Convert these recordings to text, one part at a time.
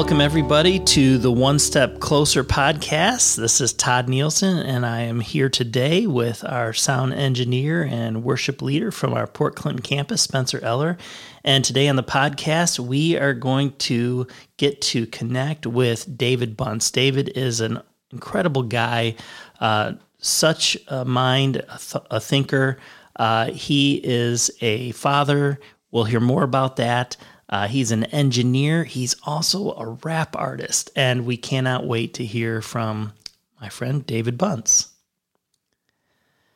Welcome everybody to the One Step Closer podcast. This is Todd Nielsen, and I am here today with our sound engineer and worship leader from our Port Clinton campus, Spencer Eller. And today on the podcast, we are going to get to connect with David Bunce. David is an incredible guy, uh, such a mind, a, th- a thinker. Uh, he is a father. We'll hear more about that. Uh, he's an engineer. He's also a rap artist. And we cannot wait to hear from my friend David Bunce.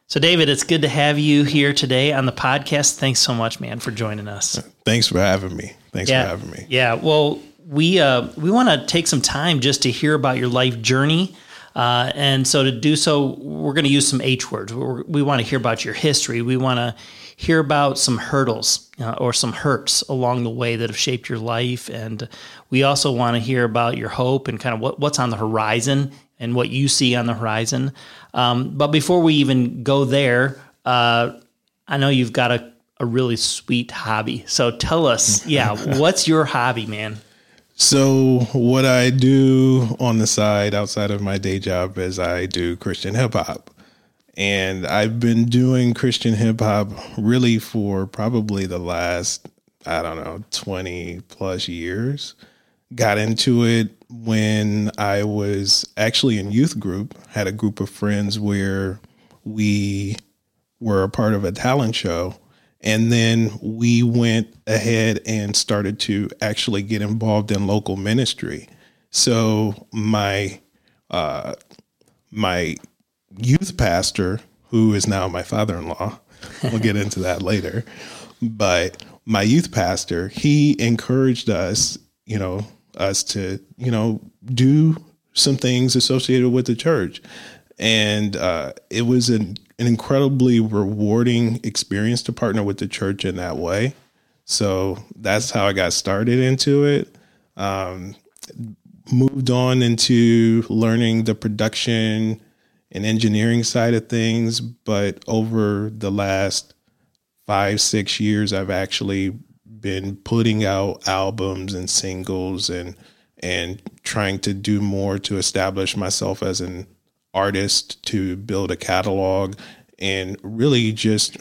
So, David, it's good to have you here today on the podcast. Thanks so much, man, for joining us. Thanks for having me. Thanks yeah, for having me. Yeah. Well, we uh, we want to take some time just to hear about your life journey. Uh, and so to do so, we're going to use some H words. We're, we want to hear about your history. We want to hear about some hurdles uh, or some hurts along the way that have shaped your life. And we also want to hear about your hope and kind of what, what's on the horizon and what you see on the horizon. Um, but before we even go there, uh, I know you've got a, a really sweet hobby. So tell us, yeah, what's your hobby, man? So, what I do on the side outside of my day job is I do Christian hip hop. And I've been doing Christian hip hop really for probably the last, I don't know, 20 plus years. Got into it when I was actually in youth group, had a group of friends where we were a part of a talent show. And then we went ahead and started to actually get involved in local ministry. So my uh, my youth pastor, who is now my father in law, we'll get into that later. But my youth pastor, he encouraged us, you know, us to, you know, do some things associated with the church. And uh, it was an, an incredibly rewarding experience to partner with the church in that way. So that's how I got started into it. Um, moved on into learning the production and engineering side of things, but over the last five, six years, I've actually been putting out albums and singles and and trying to do more to establish myself as an artist, to build a catalog, and really just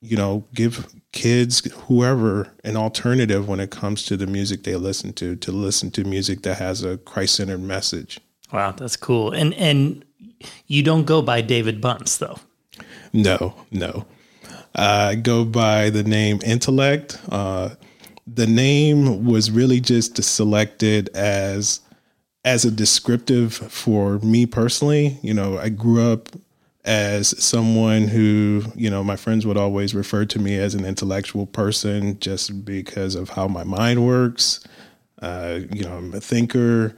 you know give kids whoever an alternative when it comes to the music they listen to to listen to music that has a christ-centered message wow that's cool and and you don't go by David Bunce, though. No, no. I go by the name Intellect. Uh, the name was really just selected as as a descriptive for me personally. You know, I grew up as someone who, you know, my friends would always refer to me as an intellectual person just because of how my mind works. Uh, you know, I'm a thinker.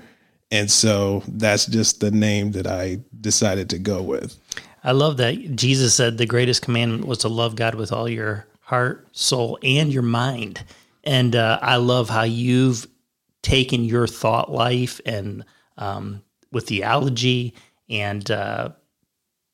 And so that's just the name that I decided to go with. I love that Jesus said the greatest commandment was to love God with all your heart, soul, and your mind. And uh, I love how you've taken your thought life and um, with theology and uh,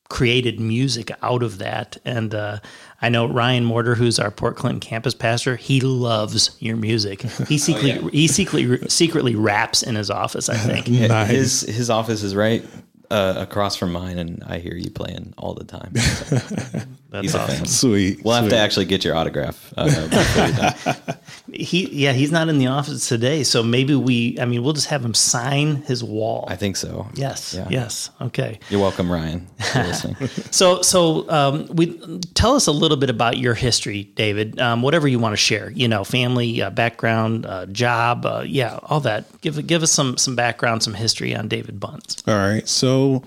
created music out of that. And uh, I know Ryan Mortar, who's our Port Clinton campus pastor, he loves your music. He secretly oh, yeah. he secretly secretly raps in his office. I think nice. his his office is right uh, across from mine, and I hear you playing all the time. So That's he's awesome. Sweet. We'll sweet. have to actually get your autograph. Uh, he yeah, he's not in the office today, so maybe we. I mean, we'll just have him sign his wall. I think so. Yes. Yeah. Yes. Okay. You're welcome, Ryan. so so um, we tell us a little bit about your history, David. Um, whatever you want to share. You know, family, uh, background, uh, job. Uh, yeah, all that. Give give us some some background, some history on David Bunce. All right. So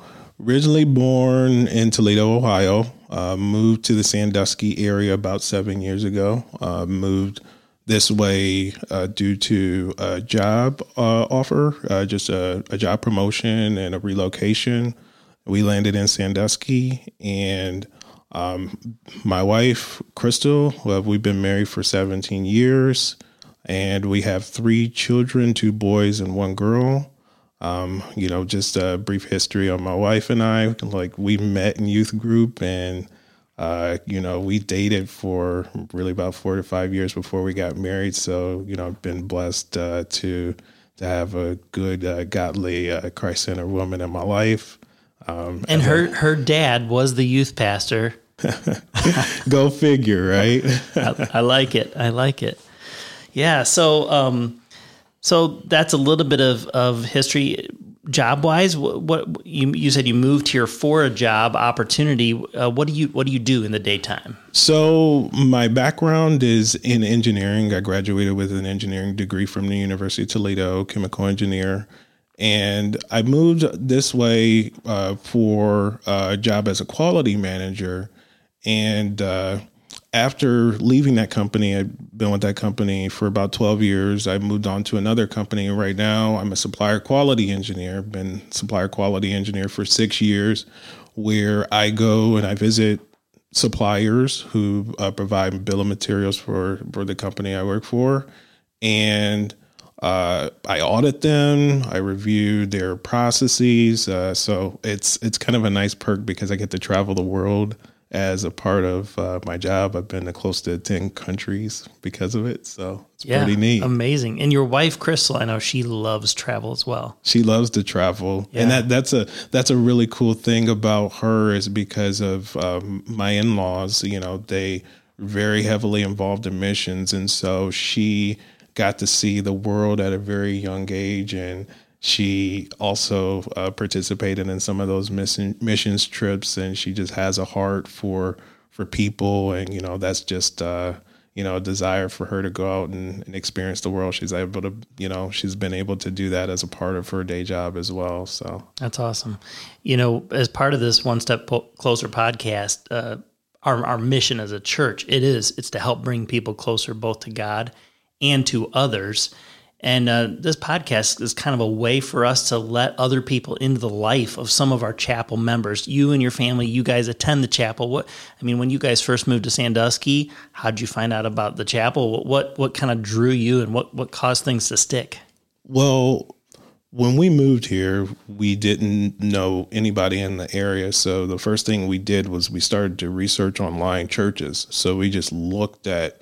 originally born in Toledo, Ohio. Uh, moved to the Sandusky area about seven years ago. Uh, moved this way uh, due to a job uh, offer, uh, just a, a, job promotion and a relocation. We landed in Sandusky, and um, my wife, Crystal, we've been married for 17 years, and we have three children two boys and one girl. Um, you know, just a brief history on my wife and I. Like we met in youth group, and uh, you know, we dated for really about four to five years before we got married. So you know, I've been blessed uh, to to have a good, uh, godly, uh, Christ centered woman in my life. Um, and her a, her dad was the youth pastor. Go figure, right? I, I, like it. I like it. Yeah. So, um, so that's a little bit of of history job wise, what, what, you you said you moved here for a job opportunity. Uh, what do you what do you do in the daytime? So my background is in engineering. I graduated with an engineering degree from the University of Toledo, chemical engineer. And I moved this way uh, for a job as a quality manager. And uh, after leaving that company, I've been with that company for about 12 years. I moved on to another company. Right now, I'm a supplier quality engineer. Been supplier quality engineer for six years, where I go and I visit suppliers who uh, provide bill of materials for for the company I work for, and uh, I audit them. I review their processes. Uh, so it's it's kind of a nice perk because I get to travel the world as a part of uh, my job. I've been to close to 10 countries because of it. So it's yeah, pretty neat. Amazing. And your wife, Crystal, I know she loves travel as well. She loves to travel. Yeah. And that, that's a, that's a really cool thing about her is because of um, my in-laws, you know, they very heavily involved in missions. And so she got to see the world at a very young age and she also uh, participated in some of those mission, missions trips, and she just has a heart for for people, and you know that's just uh, you know a desire for her to go out and, and, experience the world. She's able to, you know, she's been able to do that as a part of her day job as well. So that's awesome. You know, as part of this One Step Closer podcast, uh, our our mission as a church, it is it's to help bring people closer both to God and to others. And uh, this podcast is kind of a way for us to let other people into the life of some of our chapel members. You and your family, you guys attend the chapel. What I mean, when you guys first moved to Sandusky, how did you find out about the chapel? What what, what kind of drew you, and what what caused things to stick? Well, when we moved here, we didn't know anybody in the area. So the first thing we did was we started to research online churches. So we just looked at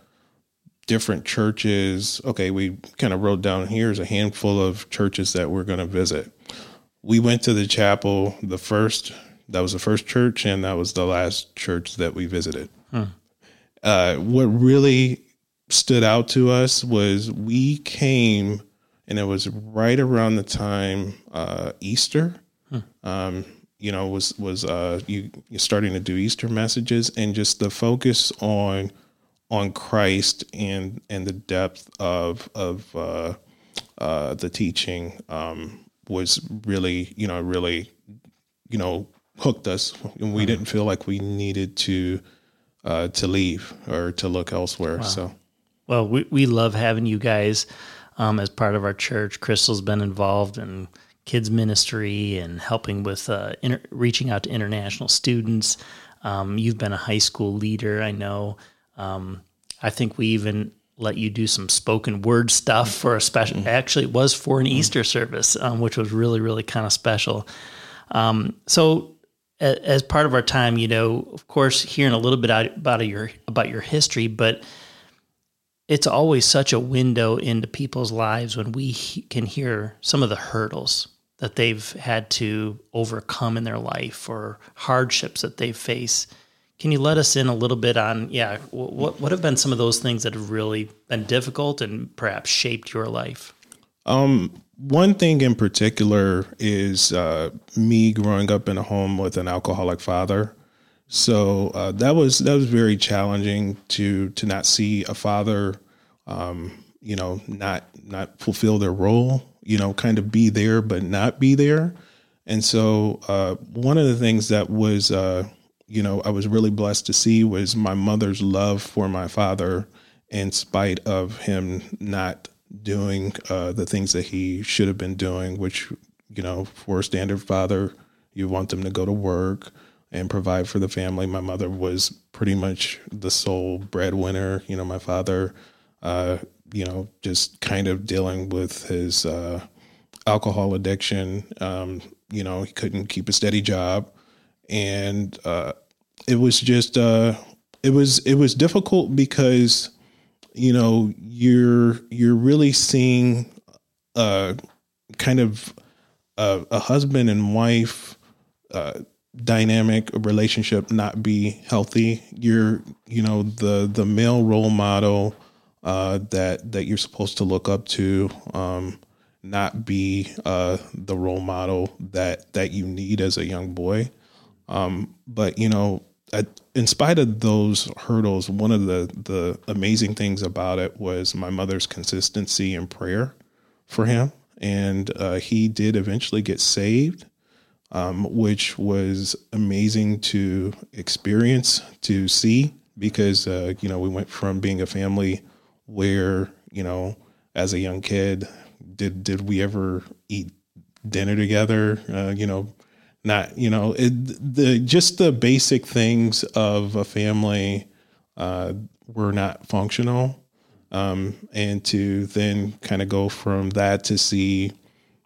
different churches. Okay, we kind of wrote down here's a handful of churches that we're going to visit. We went to the chapel, the first, that was the first church, and that was the last church that we visited. Hmm. Uh, what really stood out to us was we came, and it was right around the time uh, Easter. Hmm. Um, you know, was was uh, you you're starting to do Easter messages, and just the focus on on Christ and and the depth of of uh, uh, the teaching um, was really you know really you know hooked us, and we mm-hmm. didn't feel like we needed to uh, to leave or to look elsewhere. Wow. So, well, we we love having you guys um, as part of our church. Crystal's been involved in kids ministry and helping with uh, inter- reaching out to international students. Um, you've been a high school leader, I know. Um, I think we even let you do some spoken word stuff for a special. Mm-hmm. Actually, it was for an mm-hmm. Easter service, um, which was really, really kind of special. Um, so, a, as part of our time, you know, of course, hearing a little bit about your about your history, but it's always such a window into people's lives when we he- can hear some of the hurdles that they've had to overcome in their life or hardships that they face can you let us in a little bit on, yeah, what, what have been some of those things that have really been difficult and perhaps shaped your life? Um, one thing in particular is uh, me growing up in a home with an alcoholic father. So uh, that was that was very challenging to to not see a father, um, you know, not not fulfill their role, you know, kind of be there but not be there. And so uh, one of the things that was uh, you know, I was really blessed to see was my mother's love for my father, in spite of him not doing uh, the things that he should have been doing, which, you know, for a standard father, you want them to go to work and provide for the family. My mother was pretty much the sole breadwinner. You know, my father, uh, you know, just kind of dealing with his uh, alcohol addiction. Um, you know, he couldn't keep a steady job and uh, it was just uh, it was it was difficult because you know you're you're really seeing uh, kind of a, a husband and wife uh, dynamic relationship not be healthy. You're, you know, the the male role model uh, that that you're supposed to look up to, um, not be uh, the role model that that you need as a young boy. Um, but you know, in spite of those hurdles, one of the the amazing things about it was my mother's consistency in prayer for him, and uh, he did eventually get saved, um, which was amazing to experience to see because uh, you know we went from being a family where you know as a young kid did did we ever eat dinner together? Uh, you know not you know it, the just the basic things of a family uh, were not functional um, and to then kind of go from that to see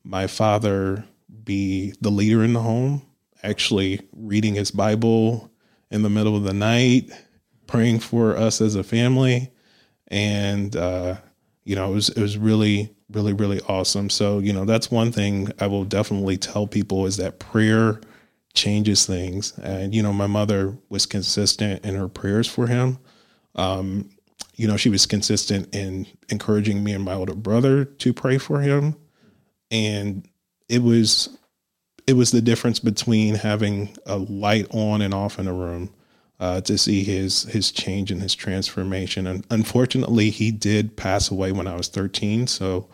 my father be the leader in the home actually reading his bible in the middle of the night praying for us as a family and uh, you know it was it was really really really awesome. So you know that's one thing i will definitely tell people is that prayer changes things. And you know my mother was consistent in her prayers for him. Um, you know she was consistent in encouraging me and my older brother to pray for him. And it was it was the difference between having a light on and off in a room uh, to see his his change and his transformation. And unfortunately, he did pass away when I was 13. So,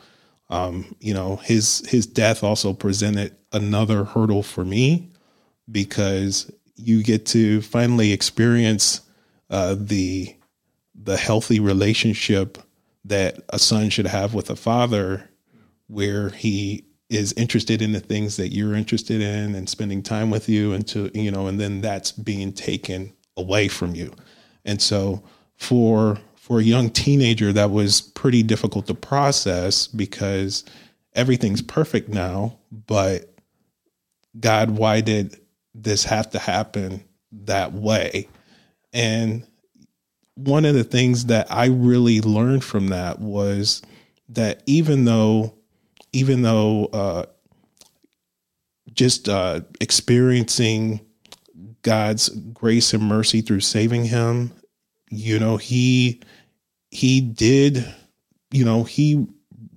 um, you know, his his death also presented another hurdle for me because you get to finally experience uh, the the healthy relationship that a son should have with a father, where he is interested in the things that you're interested in and spending time with you and to you know and then that's being taken away from you. And so for for a young teenager that was pretty difficult to process because everything's perfect now, but God, why did this have to happen that way? And one of the things that I really learned from that was that even though, even though, uh, just uh, experiencing God's grace and mercy through saving him. You know, he he did, you know, he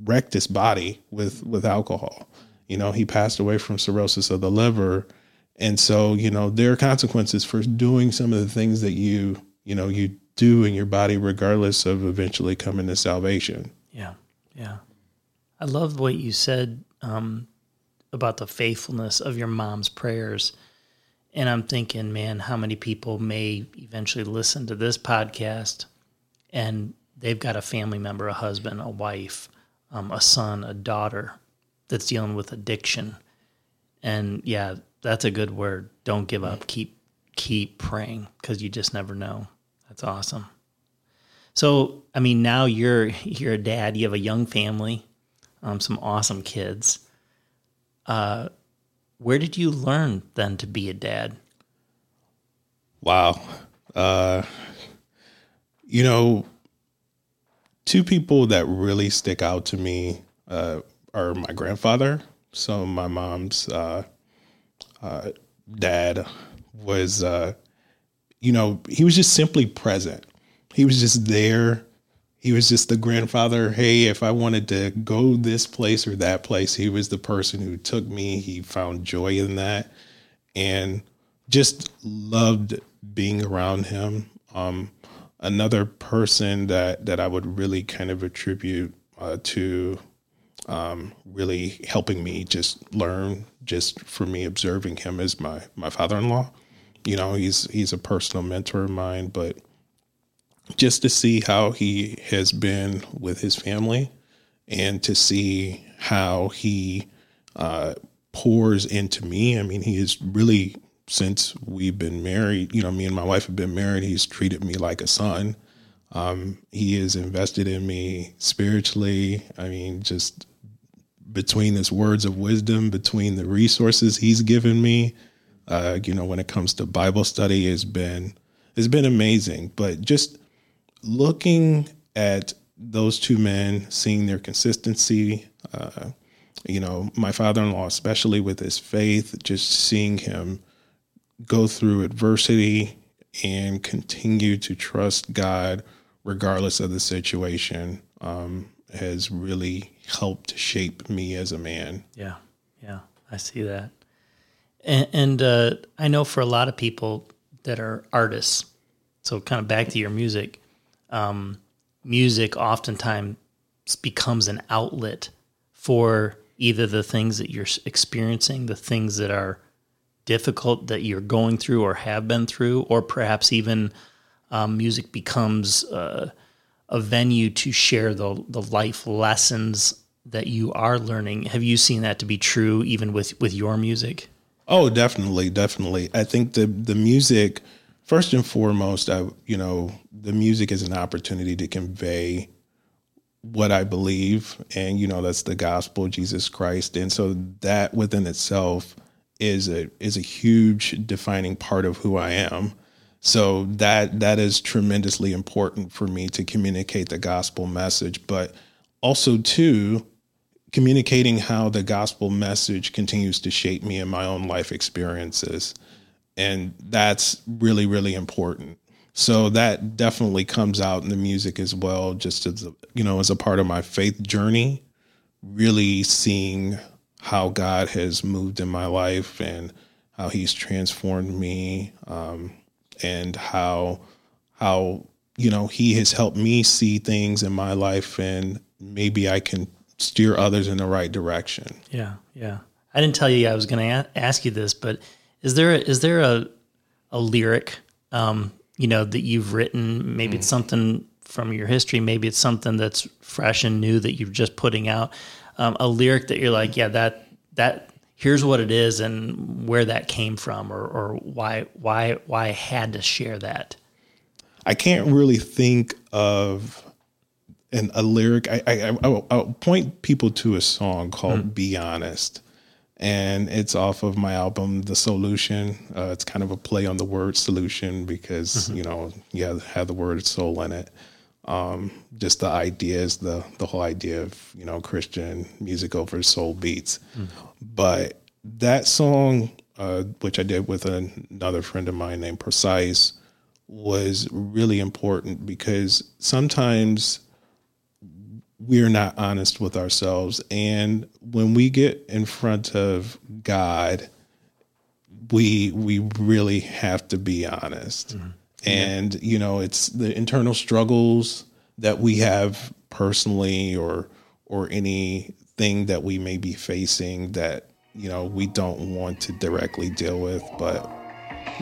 wrecked his body with with alcohol. You know, he passed away from cirrhosis of the liver. And so, you know, there are consequences for doing some of the things that you, you know, you do in your body regardless of eventually coming to salvation. Yeah. Yeah. I love what you said um, about the faithfulness of your mom's prayers and I'm thinking, man, how many people may eventually listen to this podcast and they've got a family member, a husband, a wife, um, a son, a daughter that's dealing with addiction. And yeah, that's a good word. Don't give up. Keep keep praying because you just never know. That's awesome. So, I mean, now you're you're a dad. You have a young family, um, some awesome kids. Uh, where did you learn then to be a dad? Wow. Uh, you know, two people that really stick out to me uh, are my grandfather. So my mom's uh, uh dad was, uh, you know, he was just simply present. He was just there he was just the grandfather. Hey, if I wanted to go this place or that place, he was the person who took me. He found joy in that and just loved being around him. Um, another person that, that I would really kind of attribute uh, to um, really helping me just learn just for me observing him is my, my father-in-law. You know, he's, he's a personal mentor of mine, but just to see how he has been with his family and to see how he uh, pours into me. I mean, he is really, since we've been married, you know, me and my wife have been married, he's treated me like a son. Um, he is invested in me spiritually. I mean, just between his words of wisdom, between the resources he's given me, uh, you know, when it comes to Bible study, has been has been amazing. But just looking at those two men, seeing their consistency, uh, you know, my father in law, especially with his faith, just seeing him go through adversity and continue to trust God regardless of the situation um, has really helped shape me as a man. Yeah, yeah, I see that. And, and uh, I know for a lot of people that are artists, so kind of back to your music, um, music oftentimes becomes an outlet for either the things that you're experiencing, the things that are difficult that you're going through or have been through, or perhaps even um, music becomes uh, a venue to share the the life lessons that you are learning. Have you seen that to be true even with with your music? Oh, definitely, definitely. I think the the music first and foremost, I you know, the music is an opportunity to convey what I believe and you know that's the gospel Jesus Christ and so that within itself is a is a huge defining part of who I am so that that is tremendously important for me to communicate the gospel message, but also too communicating how the gospel message continues to shape me in my own life experiences. And that's really, really important. So that definitely comes out in the music as well, just as you know, as a part of my faith journey, really seeing how God has moved in my life and how He's transformed me. Um, and how how you know he has helped me see things in my life and maybe I can steer others in the right direction. Yeah, yeah. I didn't tell you I was going to a- ask you this, but is there a, is there a a lyric um, you know that you've written? Maybe mm. it's something from your history. Maybe it's something that's fresh and new that you're just putting out. Um, a lyric that you're like, yeah, that that here's what it is and where that came from or, or why why why I had to share that. I can't really think of an, a lyric. I, I, I will point people to a song called mm. "Be Honest," and it's off of my album "The Solution." Uh, it's kind of a play on the word "solution" because mm-hmm. you know you have, have the word "soul" in it. Um, just the ideas, the the whole idea of you know Christian music over soul beats. Mm. But that song, uh, which I did with another friend of mine named Precise, was really important because sometimes we're not honest with ourselves, and when we get in front of God, we we really have to be honest. Mm-hmm. And you know it's the internal struggles that we have personally or or anything that we may be facing that you know we don't want to directly deal with. But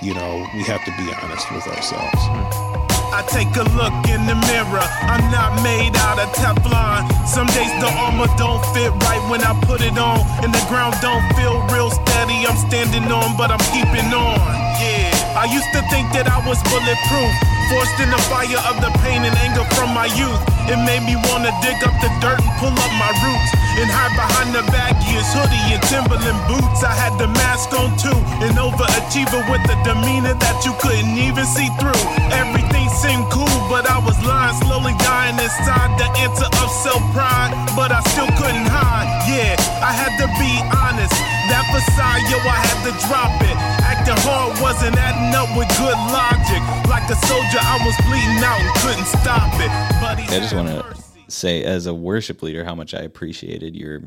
you know we have to be honest with ourselves I take a look in the mirror. I'm not made out of Teflon. Some days the armor don't fit right when I put it on. And the ground don't feel real steady. I'm standing on, but I'm keeping on. Yeah. I used to think that I was bulletproof. Forced in the fire of the pain and anger from my youth. It made me wanna dig up the dirt and pull up my roots. And hide behind the baggiest hoodie and Timberland boots. I had the mask on too. An overachiever with a demeanor that you couldn't even see through. Everything seemed cool, but I was lying, slowly dying inside the answer of self pride. But I still couldn't hide. Yeah, I had to be honest. That facade, yo, I had to drop it. Acting hard wasn't adding up with good logic. Like a soldier, I was bleeding out and couldn't stop it. But I just want to say, as a worship leader, how much I appreciated your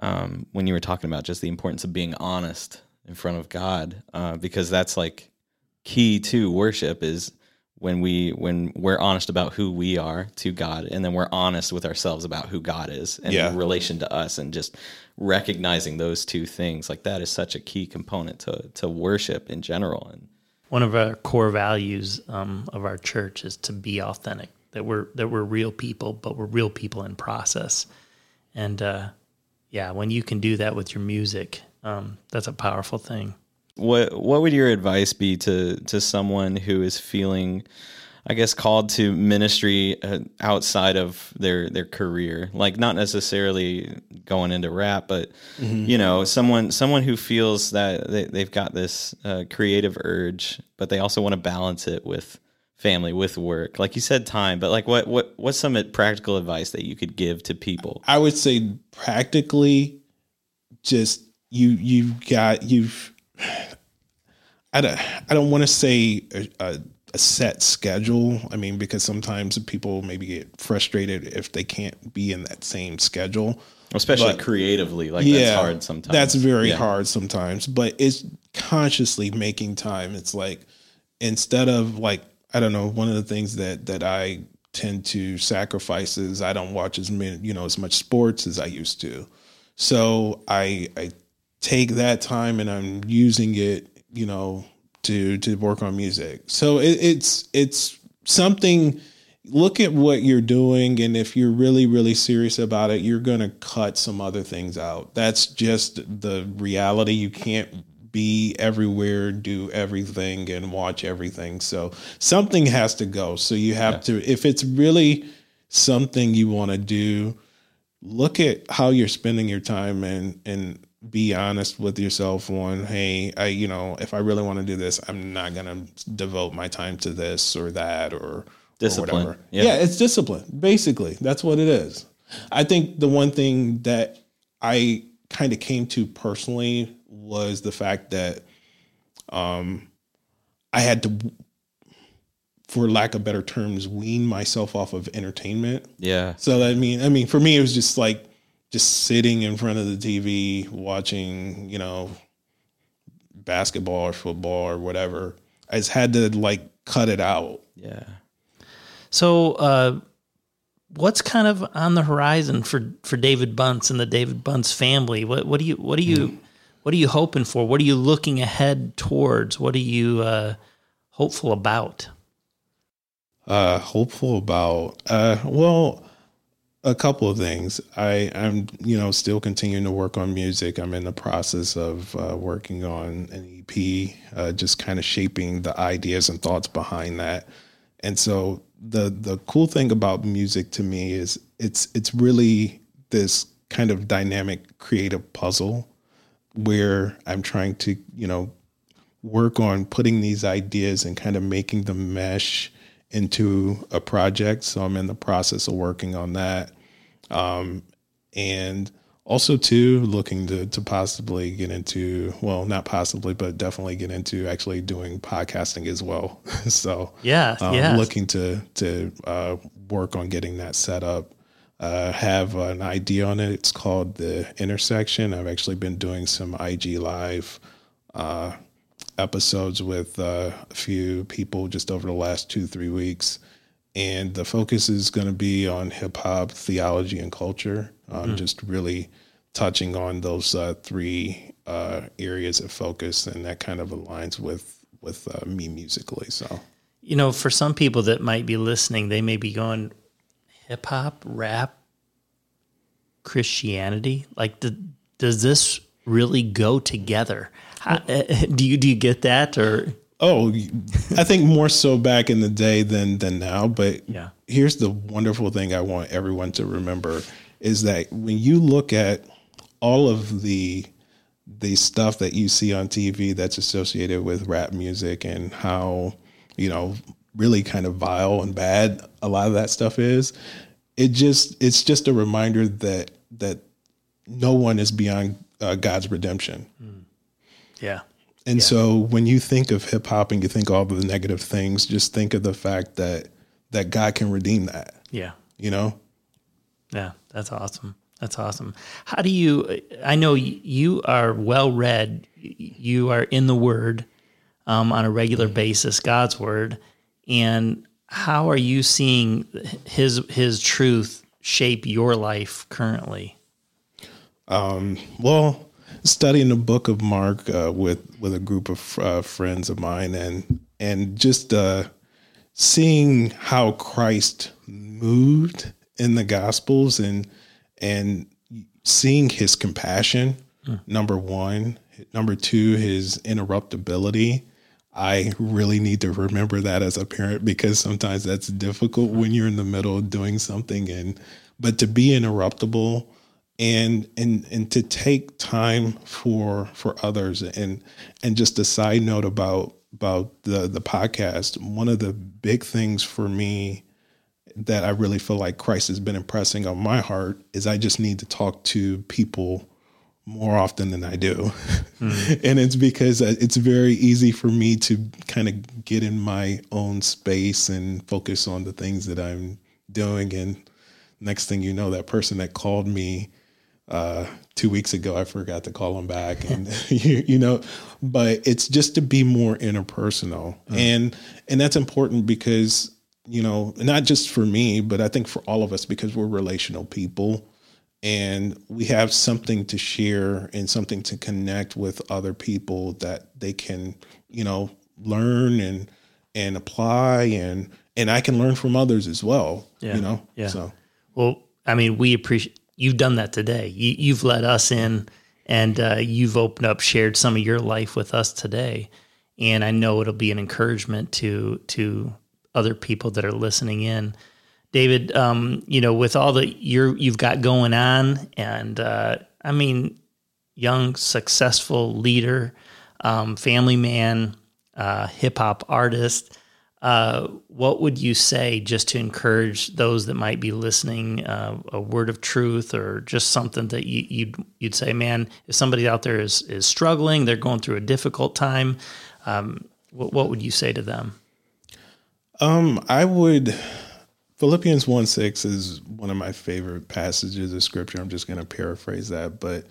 um, when you were talking about just the importance of being honest in front of God, uh, because that's like key to worship is when we when we're honest about who we are to God, and then we're honest with ourselves about who God is and yeah. in relation to us, and just recognizing those two things like that is such a key component to to worship in general. And one of our core values um, of our church is to be authentic that we're that we're real people but we're real people in process. And uh, yeah when you can do that with your music um, that's a powerful thing what what would your advice be to to someone who is feeling I guess called to ministry uh, outside of their their career, like not necessarily going into rap, but mm-hmm. you know, someone someone who feels that they, they've got this uh, creative urge, but they also want to balance it with family with work? Like you said, time, but like what what what's some practical advice that you could give to people? I would say practically, just you you've got you've. I don't I don't want to say a, a, a set schedule. I mean, because sometimes people maybe get frustrated if they can't be in that same schedule. Especially But- creatively, like that's hard sometimes. That's very Yeah. hard sometimes, but it's consciously making time. It's like instead of like I don't know, one of the things that that I tend to sacrifice is I don't watch as many, you know, as much sports as I used to. So I I take that time and I'm using it, you know, to to work on music. So it, it's it's something look at what you're doing and if you're really really serious about it you're going to cut some other things out. That's just the reality. You can't be everywhere do everything and watch everything. So something has to go. So you have to if it's really something you want to do look at how you're spending your time and and be honest with yourself on hey i you know if i really want to do this i'm not going to devote my time to this or that or Discipline, or whatever. yeah. yeah it's discipline basically that's what it is i think the one thing that i kind of came to personally was the fact that um i had to for lack of better terms wean myself off of entertainment Yeah. so I mean, I mean, for me, it was just like just sitting in front of the TV watching, you know, basketball or football or whatever. I just had to like cut it out. Yeah. So, uh, what's kind of on the horizon for for David Bunce and the David Bunce family? What what do you what do you what are you hoping for? What are you looking ahead towards? What are you uh, hopeful about? Uh, hopeful about uh, well, a couple of things. I I'm you know still continuing to work on music. I'm in the process of uh, working on an EP, uh, just kind of shaping the ideas and thoughts behind that. And so the the cool thing about music to me is it's it's really this kind of dynamic creative puzzle where I'm trying to, you know, work on putting these ideas and kind of making them mesh into a project. So I'm in the process of working on that. Um, and also too looking to to possibly get into well not possibly but definitely get into actually doing podcasting as well so Yeah, um, yeah. looking to to uh, work on getting that set up. Uh, have an idea on it. It's called the intersection. I've actually been doing some IG live uh, episodes with uh, a few people just over the last two three weeks, and the focus is going to be on hip hop theology and culture. Um, Just really touching on those uh, three uh, areas of focus, and that kind of aligns with with uh, me musically. So. You know, for some people that might be listening, they may be going hip hop, rap, Christianity. Like, the, does this really go together? How, uh, do you do you get that or? Oh, I think more so back in the day than than now. But Yeah. here's the wonderful thing I want everyone to remember is that when you look at all of the the stuff that you see on TV that's associated with rap music and how you know really kind of vile and bad a lot of that stuff is, it just it's just a reminder that that no one is beyond uh, God's redemption. Yeah. And so when you think of hip hop and you think all of the negative things, just think of the fact that that God can redeem that. Yeah. You know? Yeah, that's awesome. That's awesome. How do you? I know you are well read. You are in the Word um, on a regular basis, God's Word, and how are you seeing His His truth shape your life currently? Well, studying the book of Mark uh, with with a group of uh, friends of mine, and and just uh, seeing how Christ moved in the Gospels, and and seeing His compassion. Number one, number two, His interruptibility. I really need to remember that as a parent because sometimes that's difficult when you're in the middle of doing something and but to be interruptible and and and to take time for for others and and just a side note about about the the podcast, one of the big things for me that I really feel like Christ has been impressing on my heart is I just need to talk to people more often than I do. Mm. and it's because uh, it's very easy for me to kind of get in my own space and focus on the things that I'm doing. And next thing you know, that person that called me uh, two weeks ago, I forgot to call him back. And, you, you, know, but it's just to be more interpersonal. Mm. And, and that's important because, you know, not just for me, but I think for all of us, because we're relational people and we have something to share and something to connect with other people that they can you know learn and and apply and and I can learn from others as well yeah. you know yeah so well I mean we appreciate you've done that today you, you've let us in and uh, you've opened up shared some of your life with us today and I know it'll be an encouragement to to other people that are listening in David, um, you know, with all that you're you've got going on, and uh, I mean, young, successful leader, um, family man, uh, hip hop artist. Uh, what would you say just to encourage those that might be listening? Uh, a word of truth, or just something that you, you'd you'd say, man, if somebody out there is is struggling, they're going through a difficult time. Um, what, what would you say to them? Um, I would Philippians 1 6 is one of my favorite passages of scripture. I'm just going to paraphrase that, but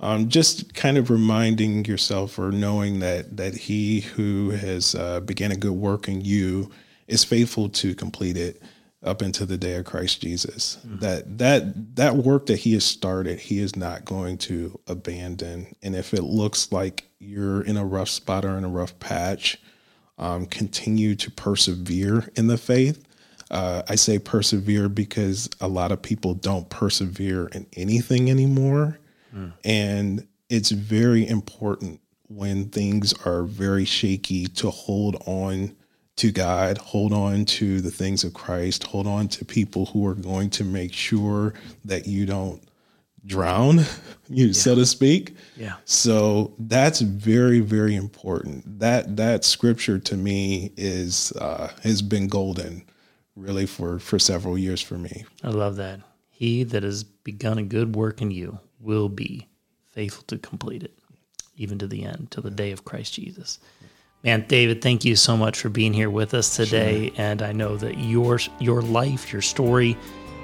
um, just kind of reminding yourself or knowing that that he who has uh, began a good work in you is faithful to complete it up into the day of Christ Jesus. Mm-hmm. That that that work that he has started, he is not going to abandon. And if it looks like you're in a rough spot or in a rough patch, um, continue to persevere in the faith uh, I say persevere because a lot of people don't persevere in anything anymore. Mm. And it's very important when things are very shaky to hold on to God, hold on to the things of Christ, hold on to people who are going to make sure that you don't drown, you yeah. so to speak. Yeah. So that's very very important. That that scripture to me is uh, has been golden really for for several years for me. I love that. He that has begun a good work in you will be faithful to complete it, even to the end, to the day of Christ Jesus. Man, David, thank you so much for being here with us today. Sure. And I know that your your life, your story,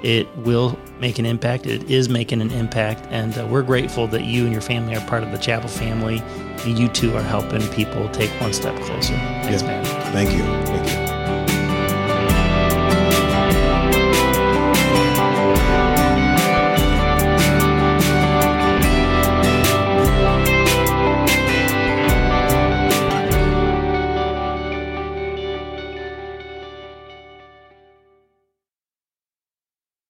it will make an impact. It is making an impact, and uh, we're grateful that you and your family are part of the Chapel family. And you two are helping people take one step closer. Thanks, man. Thank you. Thank you.